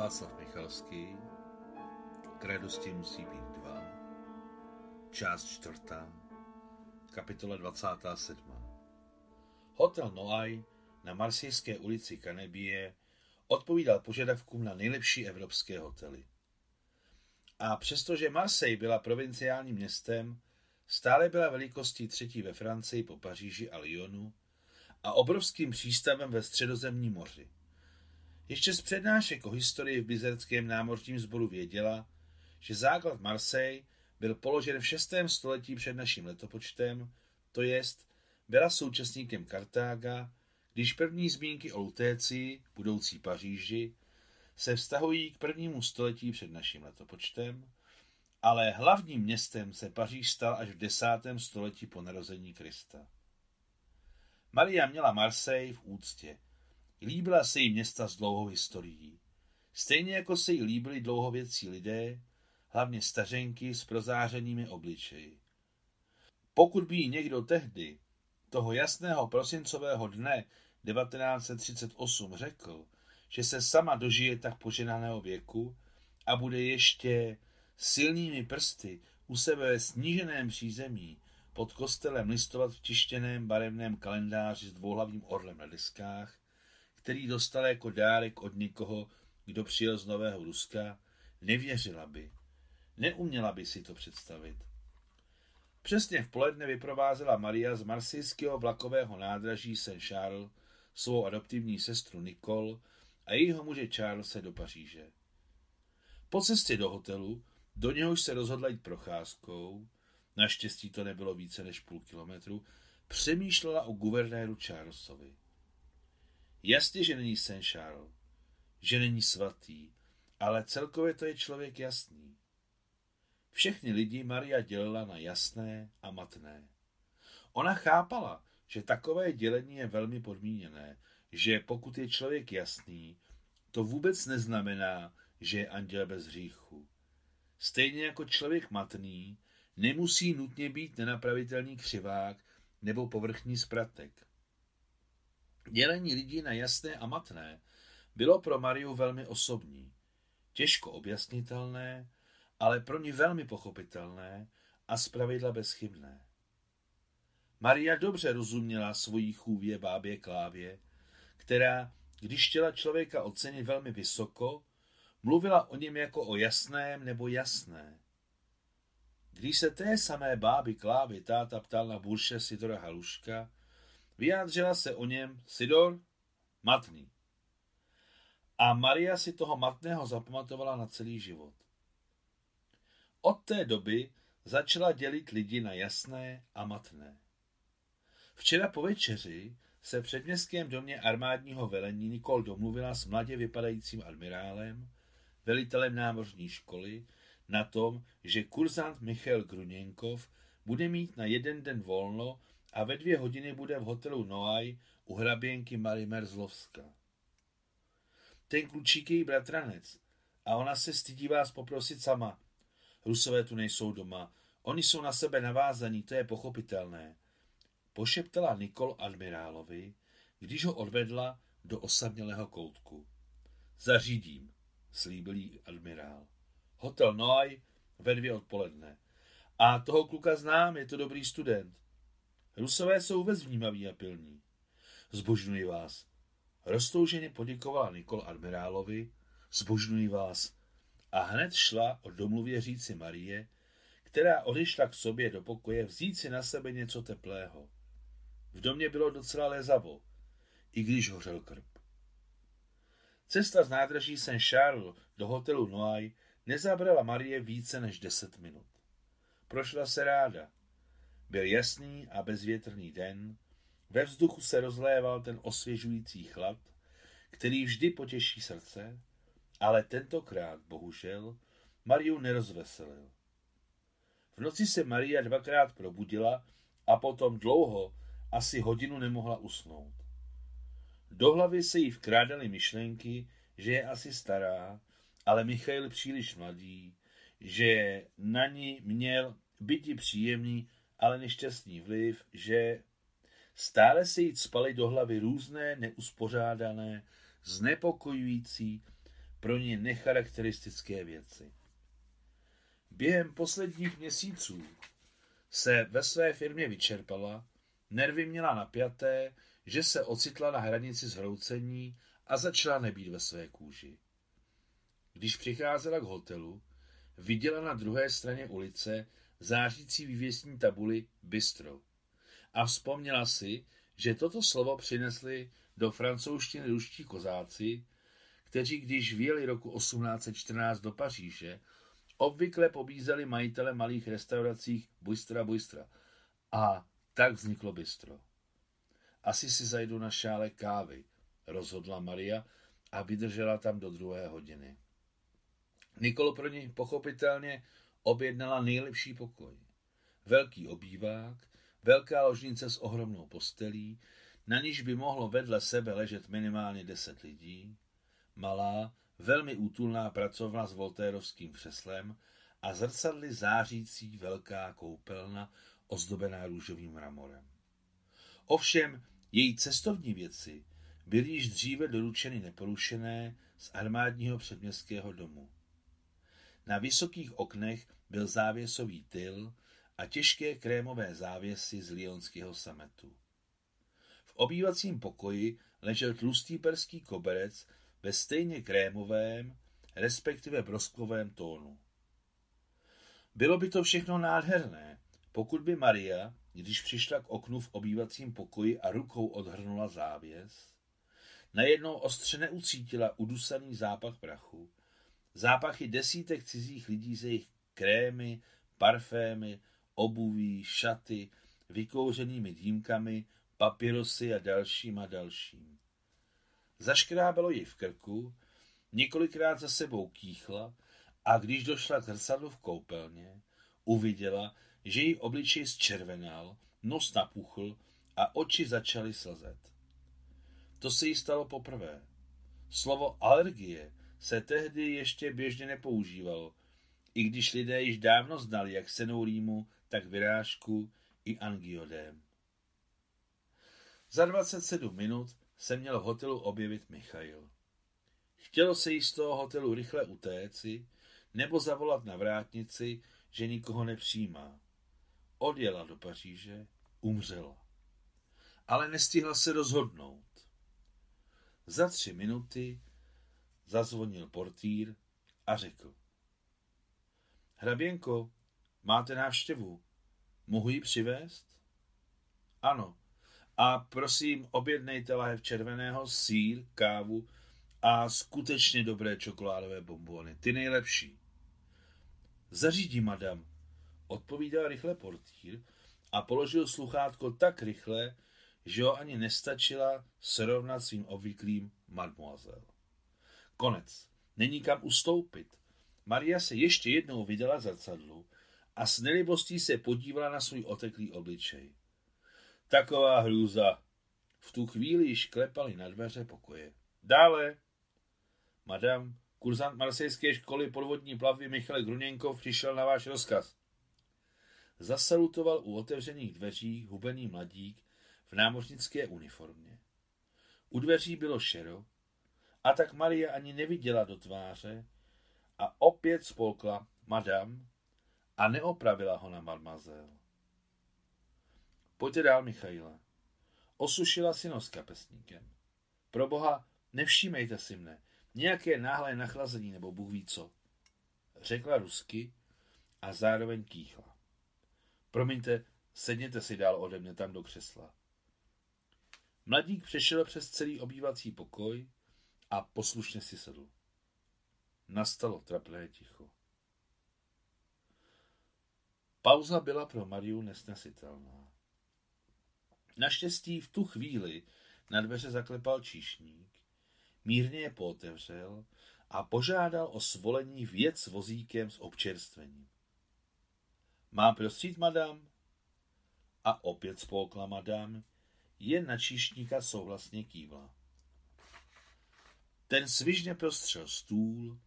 Václav Michalský, k radosti musí být dva, část čtvrtá, kapitola 27. Hotel Noailles na Marsijské ulici Kanebie odpovídal požadavkům na nejlepší evropské hotely. A přestože Marseille byla provinciálním městem, stále byla velikostí třetí ve Francii po Paříži a Lyonu a obrovským přístavem ve středozemním moři. Ještě z přednášek o historii v Bizerském námořním sboru věděla, že základ Marseille byl položen v 6. století před naším letopočtem, to jest byla současníkem Kartága, když první zmínky o Lutécii, budoucí Paříži, se vztahují k prvnímu století před naším letopočtem, ale hlavním městem se Paříž stal až v desátém století po narození Krista. Maria měla Marseille v úctě – Líbila se jí města s dlouhou historií. Stejně jako se jí líbili dlouhověcí lidé, hlavně stařenky s prozářenými obličeji. Pokud by jí někdo tehdy, toho jasného prosincového dne 1938 řekl, že se sama dožije tak poženaného věku a bude ještě silnými prsty u sebe ve sníženém přízemí pod kostelem listovat v tištěném barevném kalendáři s dvouhlavým orlem na deskách, který dostala jako dárek od někoho, kdo přijel z Nového Ruska, nevěřila by. Neuměla by si to představit. Přesně v poledne vyprovázela Maria z marsijského vlakového nádraží Saint-Charles svou adoptivní sestru Nicole a jejího muže Charlesa do Paříže. Po cestě do hotelu, do něhož se rozhodla jít procházkou, naštěstí to nebylo více než půl kilometru, přemýšlela o guvernéru Charlesovi. Jasně, že není Charles, že není svatý, ale celkově to je člověk jasný. Všechny lidi Maria dělila na jasné a matné. Ona chápala, že takové dělení je velmi podmíněné, že pokud je člověk jasný, to vůbec neznamená, že je anděl bez hříchu. Stejně jako člověk matný nemusí nutně být nenapravitelný křivák nebo povrchní spratek. Dělení lidí na jasné a matné bylo pro Mariu velmi osobní, těžko objasnitelné, ale pro ní velmi pochopitelné a zpravidla bezchybné. Maria dobře rozuměla svojí chůvě bábě Klávě, která, když chtěla člověka ocenit velmi vysoko, mluvila o něm jako o jasném nebo jasné. Když se té samé báby Klávy táta ptal na burše Sidora Haluška, Vyjádřila se o něm Sidor matný. A Maria si toho matného zapamatovala na celý život. Od té doby začala dělit lidi na jasné a matné. Včera po večeři se před městském domě armádního velení Nikol domluvila s mladě vypadajícím admirálem, velitelem námořní školy, na tom, že kurzant Michal Gruněnkov bude mít na jeden den volno a ve dvě hodiny bude v hotelu Noaj u hraběnky Marie Merzlovska. Ten klučík je její bratranec a ona se stydí vás poprosit sama. Rusové tu nejsou doma, oni jsou na sebe navázaní, to je pochopitelné. Pošeptala Nikol admirálovi, když ho odvedla do osamělého koutku. Zařídím, slíbil jí admirál. Hotel Noaj ve dvě odpoledne. A toho kluka znám, je to dobrý student. Rusové jsou vůbec vnímaví a pilní. Zbožňuji vás. Roztouženě poděkovala Nikol admirálovi, zbožňuji vás. A hned šla o domluvě říci Marie, která odešla k sobě do pokoje vzít si na sebe něco teplého. V domě bylo docela lézavo, i když hořel krb. Cesta z nádraží Saint-Charles do hotelu Noailles nezabrala Marie více než deset minut. Prošla se ráda, byl jasný a bezvětrný den, ve vzduchu se rozléval ten osvěžující chlad, který vždy potěší srdce, ale tentokrát, bohužel, Mariu nerozveselil. V noci se Maria dvakrát probudila a potom dlouho, asi hodinu nemohla usnout. Do hlavy se jí vkrádaly myšlenky, že je asi stará, ale Michail příliš mladý, že na ní měl být příjemný ale nešťastný vliv, že stále se jí spaly do hlavy různé neuspořádané, znepokojující, pro ní necharakteristické věci. Během posledních měsíců se ve své firmě vyčerpala, nervy měla napjaté, že se ocitla na hranici zhroucení a začala nebýt ve své kůži. Když přicházela k hotelu, viděla na druhé straně ulice zářící vývěstní tabuli Bistro a vzpomněla si, že toto slovo přinesli do francouzštiny ruští kozáci, kteří když vyjeli roku 1814 do Paříže, obvykle pobízeli majitele malých restauracích Bujstra Bujstra a tak vzniklo bistro. Asi si zajdu na šále kávy, rozhodla Maria a vydržela tam do druhé hodiny. Nikolo pro ní pochopitelně objednala nejlepší pokoj. Velký obývák, velká ložnice s ohromnou postelí, na níž by mohlo vedle sebe ležet minimálně deset lidí, malá, velmi útulná pracovna s voltérovským křeslem a zrcadly zářící velká koupelna ozdobená růžovým mramorem. Ovšem, její cestovní věci byly již dříve doručeny neporušené z armádního předměstského domu. Na vysokých oknech byl závěsový tyl a těžké krémové závěsy z lionského sametu. V obývacím pokoji ležel tlustý perský koberec ve stejně krémovém, respektive broskovém tónu. Bylo by to všechno nádherné, pokud by Maria, když přišla k oknu v obývacím pokoji a rukou odhrnula závěs, najednou ostře neucítila udusaný zápach prachu, zápachy desítek cizích lidí ze jejich krémy, parfémy, obuví, šaty, vykouřenými dýmkami, papirosy a dalším a dalším. Zaškrábalo ji v krku, několikrát za sebou kýchla a když došla k zrcadlu v koupelně, uviděla, že její obličej zčervenal, nos napuchl a oči začaly slzet. To se jí stalo poprvé. Slovo alergie se tehdy ještě běžně nepoužívalo, i když lidé již dávno znali jak senou rýmu, tak vyrážku i angiodém. Za 27 minut se měl v hotelu objevit Michail. Chtělo se jí z toho hotelu rychle utéci nebo zavolat na vrátnici, že nikoho nepřijímá. Odjela do Paříže, umřela. Ale nestihla se rozhodnout. Za tři minuty zazvonil portýr a řekl. Hraběnko, máte návštěvu. Mohu ji přivést? Ano. A prosím, objednejte lahev červeného, sír, kávu a skutečně dobré čokoládové bombony. Ty nejlepší. Zařídí, madam, odpovídal rychle portýr a položil sluchátko tak rychle, že ho ani nestačila srovnat svým obvyklým mademoiselle. Konec. Není kam ustoupit. Maria se ještě jednou viděla zrcadlu a s nelibostí se podívala na svůj oteklý obličej. Taková hrůza. V tu chvíli již klepali na dveře pokoje. Dále. Madam, kurzant marsejské školy podvodní plavby Michal Gruněnkov přišel na váš rozkaz. Zasalutoval u otevřených dveří hubený mladík v námořnické uniformě. U dveří bylo šero, a tak Marie ani neviděla do tváře a opět spolkla madam a neopravila ho na mademoiselle. Pojďte dál, Michaila. Osušila si nos kapesníkem. Pro boha, nevšímejte si mne. Nějaké náhlé nachlazení nebo bůh ví co. Řekla rusky a zároveň kýchla. Promiňte, sedněte si dál ode mě tam do křesla. Mladík přešel přes celý obývací pokoj a poslušně si sedl. Nastalo trapné ticho. Pauza byla pro Mariu nesnesitelná. Naštěstí v tu chvíli na dveře zaklepal číšník, mírně je pootevřel a požádal o svolení věc s vozíkem s občerstvením. Mám prostřít, madam? A opět spolkla madam, jen na číšníka souhlasně kývla. Ten svižně prostřel stůl,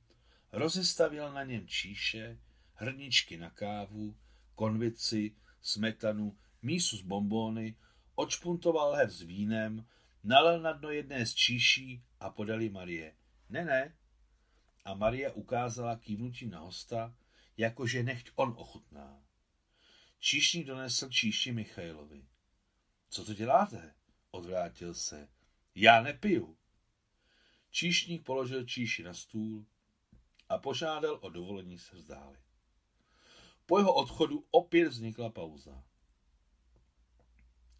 rozestavil na něm číše, hrničky na kávu, konvici, smetanu, mísu s bombóny, očpuntoval her s vínem, nalel na dno jedné z číší a podali Marie. Ne, ne, a Maria ukázala kývnutím na hosta, jakože nechť on ochutná. Číšník donesl číši Michailovi. Co to děláte? Odvrátil se. Já nepiju. Číšník položil číši na stůl a požádal o dovolení se vzdálit. Po jeho odchodu opět vznikla pauza.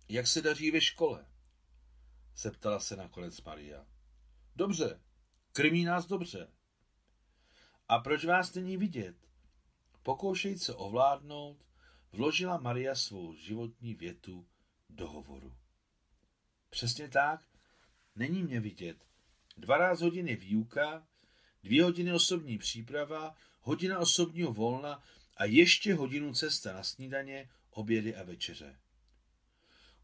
Jak se daří ve škole? Zeptala se nakonec Maria. Dobře, krmí nás dobře. A proč vás není vidět? Pokoušej se ovládnout, vložila Maria svou životní větu do hovoru. Přesně tak, není mě vidět. 12 hodiny výuka, dvě hodiny osobní příprava, hodina osobního volna a ještě hodinu cesta na snídaně, obědy a večeře.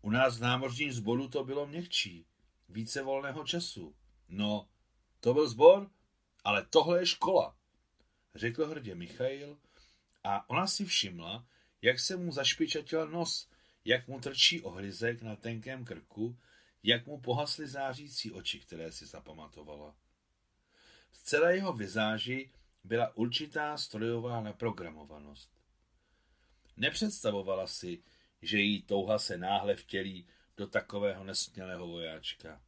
U nás v námořním sboru to bylo měkčí, více volného času. No, to byl sbor, ale tohle je škola, řekl hrdě Michail a ona si všimla, jak se mu zašpičatil nos, jak mu trčí ohryzek na tenkém krku, jak mu pohasly zářící oči, které si zapamatovala. V celé jeho vizáži byla určitá strojová naprogramovanost. Nepředstavovala si, že jí touha se náhle vtělí do takového nesmělého vojáčka.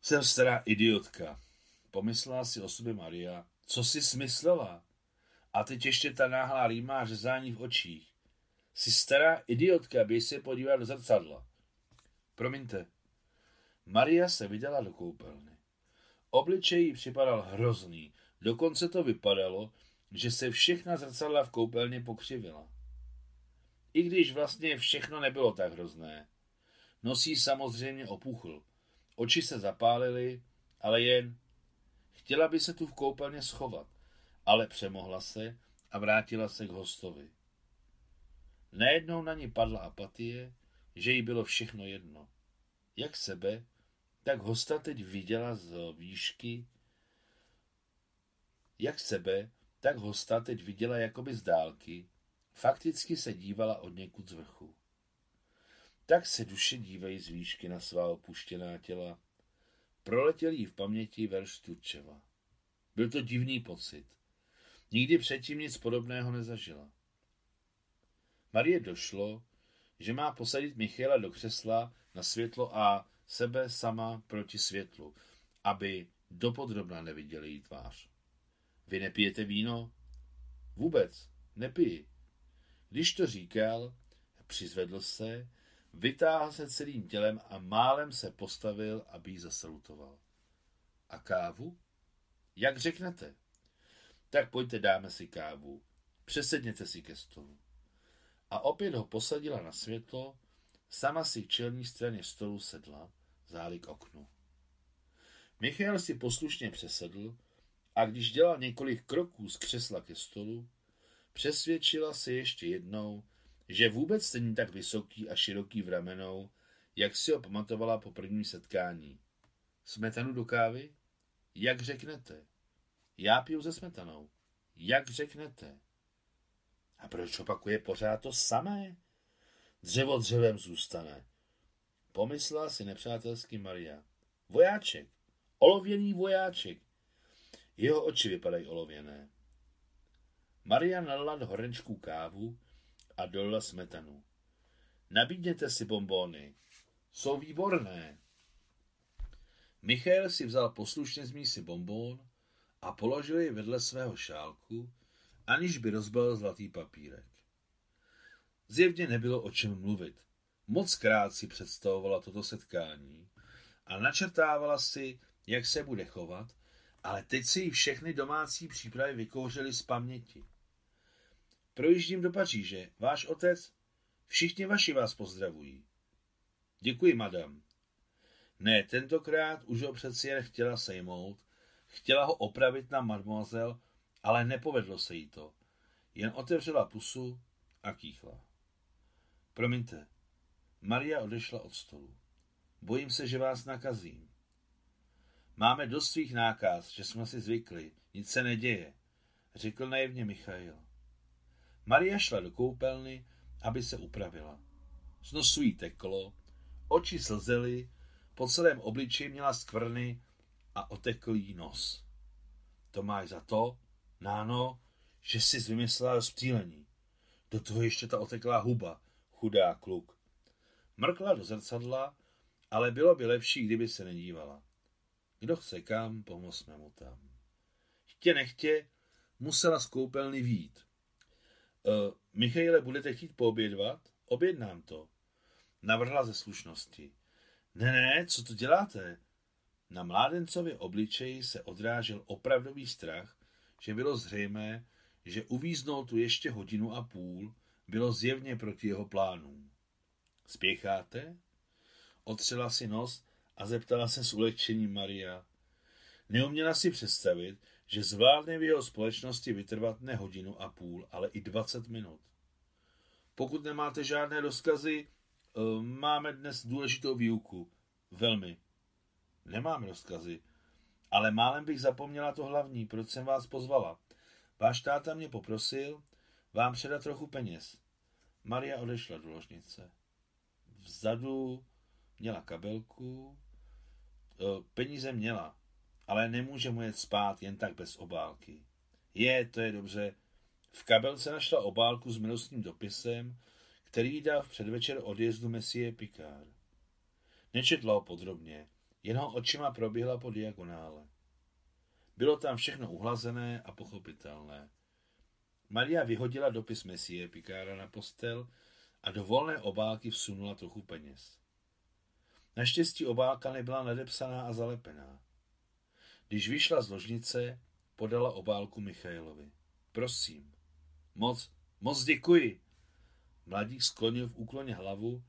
Jsem stará idiotka, pomyslela si o sobě Maria. Co si smyslela? A teď ještě ta náhlá rýmá řezání v očích. Jsi stará idiotka, běž se podívat do zrcadla. Promiňte. Maria se vydala do koupelny. Obličej jí připadal hrozný, dokonce to vypadalo, že se všechna zrcadla v koupelně pokřivila. I když vlastně všechno nebylo tak hrozné. Nosí samozřejmě opuchl. Oči se zapálily, ale jen chtěla by se tu v koupelně schovat, ale přemohla se a vrátila se k hostovi. Najednou na ní padla apatie, že jí bylo všechno jedno. Jak sebe, tak hosta teď viděla z výšky, jak sebe, tak hosta teď viděla jakoby z dálky, fakticky se dívala od někud z vrchu. Tak se duše dívají z výšky na svá opuštěná těla. Proletěl jí v paměti verš Turčeva. Byl to divný pocit. Nikdy předtím nic podobného nezažila. Marie došlo, že má posadit Michaela do křesla na světlo a sebe sama proti světlu, aby dopodrobna neviděli jí tvář. Vy nepijete víno? Vůbec, nepiji. Když to říkal, přizvedl se, vytáhl se celým tělem a málem se postavil, aby jí zasalutoval. A kávu? Jak řeknete? Tak pojďte, dáme si kávu. Přesedněte si ke stolu a opět ho posadila na světlo, sama si k čelní straně stolu sedla, záli k oknu. Michal si poslušně přesedl a když dělal několik kroků z křesla ke stolu, přesvědčila se ještě jednou, že vůbec není tak vysoký a široký v ramenou, jak si ho pamatovala po prvním setkání. Smetanu do kávy? Jak řeknete? Já piju se smetanou. Jak řeknete? A proč opakuje pořád to samé? Dřevo dřevem zůstane. Pomyslela si nepřátelský Maria. Vojáček. Olověný vojáček. Jeho oči vypadají olověné. Maria nalila do horenčků kávu a dolila smetanu. Nabídněte si bombóny. Jsou výborné. Michal si vzal poslušně z mísy bombón a položil ji vedle svého šálku, aniž by rozbil zlatý papírek. Zjevně nebylo o čem mluvit. Moc krát si představovala toto setkání a načrtávala si, jak se bude chovat, ale teď si jí všechny domácí přípravy vykouřily z paměti. Projíždím do Paříže. Váš otec? Všichni vaši vás pozdravují. Děkuji, madam. Ne, tentokrát už ho přeci jen chtěla sejmout, chtěla ho opravit na mademoiselle ale nepovedlo se jí to. Jen otevřela pusu a kýchla. Promiňte, Maria odešla od stolu. Bojím se, že vás nakazím. Máme dost svých nákaz, že jsme si zvykli, nic se neděje, řekl naivně Michail. Maria šla do koupelny, aby se upravila. Z nosu jí teklo, oči slzely, po celém obličeji měla skvrny a otekl jí nos. To máš za to, Náno, že jsi vymyslela rozptýlení. Do toho ještě ta oteklá huba, chudá kluk. Mrkla do zrcadla, ale bylo by lepší, kdyby se nedívala. Kdo chce kam, pomozme mu tam. Chtě nechtě, musela z koupelny výjít. E, Michaile, budete chtít poobědvat? Objednám to. Navrhla ze slušnosti. Ne, ne, co to děláte? Na mládencově obličeji se odrážel opravdový strach, že bylo zřejmé, že uvíznout tu ještě hodinu a půl bylo zjevně proti jeho plánům. Spěcháte? Otřela si nos a zeptala se s ulehčením Maria. Neuměla si představit, že zvládne v jeho společnosti vytrvat ne hodinu a půl, ale i dvacet minut. Pokud nemáte žádné rozkazy, eh, máme dnes důležitou výuku. Velmi. Nemám rozkazy, ale málem bych zapomněla to hlavní, proč jsem vás pozvala. Váš táta mě poprosil vám předat trochu peněz. Maria odešla do ložnice. Vzadu měla kabelku, e, peníze měla, ale nemůže mu jet spát jen tak bez obálky. Je, to je dobře. V kabelce našla obálku s milostným dopisem, který dal v předvečer odjezdu Messie Picard. Nečetla ho podrobně, jen ho očima proběhla po diagonále. Bylo tam všechno uhlazené a pochopitelné. Maria vyhodila dopis Messie Pikára na postel a do volné obálky vsunula trochu peněz. Naštěstí obálka nebyla nadepsaná a zalepená. Když vyšla z ložnice, podala obálku Michailovi. Prosím. Moc, moc děkuji. Mladík sklonil v úkloně hlavu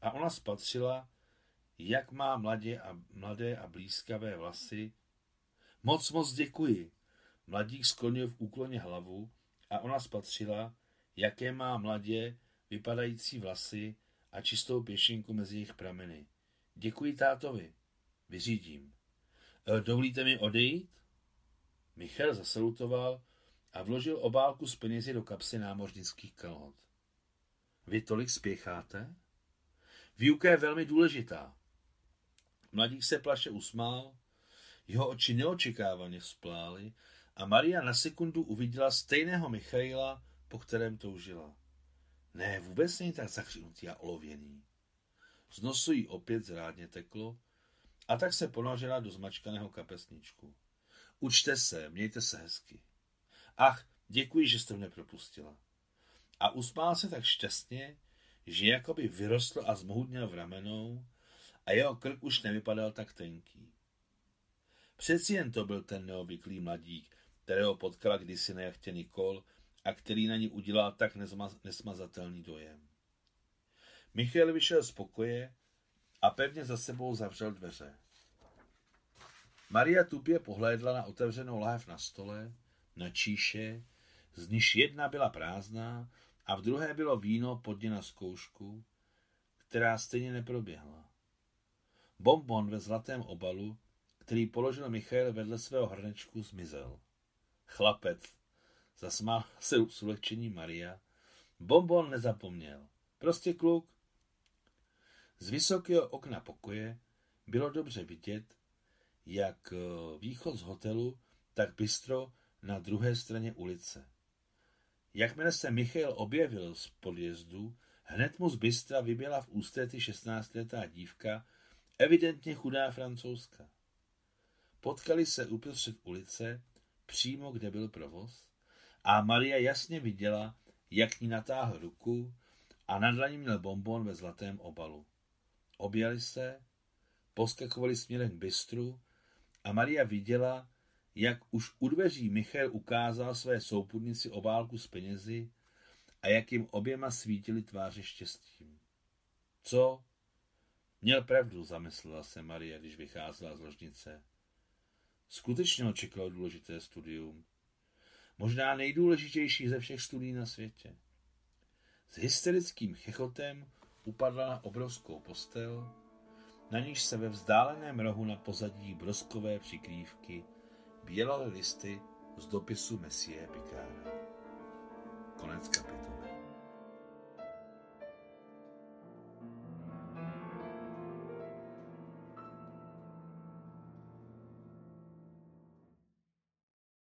a ona spatřila, jak má mladě a, mladé a blízkavé vlasy. Moc, moc děkuji. Mladík sklonil v úkloně hlavu a ona spatřila, jaké má mladě vypadající vlasy a čistou pěšinku mezi jejich prameny. Děkuji tátovi. Vyřídím. E, dovolíte mi odejít? Michal zasalutoval a vložil obálku s penězi do kapsy námořnických kalhot. Vy tolik spěcháte? Výuka je velmi důležitá. Mladík se plaše usmál, jeho oči neočekávaně splály a Maria na sekundu uviděla stejného Michaila, po kterém toužila. Ne, vůbec není tak zachřinutý a olověný. Z nosu jí opět zrádně teklo a tak se ponořila do zmačkaného kapesničku. Učte se, mějte se hezky. Ach, děkuji, že jste mě propustila. A usmál se tak šťastně, že jakoby vyrostl a zmohutněl v ramenou a jeho krk už nevypadal tak tenký. Přeci jen to byl ten neobvyklý mladík, kterého potkala kdysi na jachtě Nikol a který na ní udělal tak nesmaz, nesmazatelný dojem. Michal vyšel z pokoje a pevně za sebou zavřel dveře. Maria tupě pohlédla na otevřenou láhev na stole, na číše, z níž jedna byla prázdná a v druhé bylo víno podně na zkoušku, která stejně neproběhla. Bonbon ve zlatém obalu, který položil Michal vedle svého hrnečku, zmizel. Chlapec, zasmál se s ulehčením Maria. Bonbon nezapomněl. Prostě kluk. Z vysokého okna pokoje bylo dobře vidět, jak eh, východ z hotelu, tak bistro na druhé straně ulice. Jakmile se Michal objevil z podjezdu, hned mu z bystra vyběla v ústřety šestnáctletá dívka, evidentně chudá francouzska. Potkali se uprostřed ulice, přímo kde byl provoz, a Maria jasně viděla, jak ní natáhl ruku a na dlaní měl bonbon ve zlatém obalu. Objali se, poskakovali směrem k bystru a Maria viděla, jak už u dveří Michal ukázal své souputnici obálku s penězi a jak jim oběma svítily tváře štěstím. Co? Měl pravdu, zamyslela se Maria, když vycházela z ložnice. Skutečně očekal důležité studium. Možná nejdůležitější ze všech studií na světě. S hysterickým chechotem upadla na obrovskou postel, na níž se ve vzdáleném rohu na pozadí broskové přikrývky bělaly listy z dopisu Messie Picara. Konec kapitoly.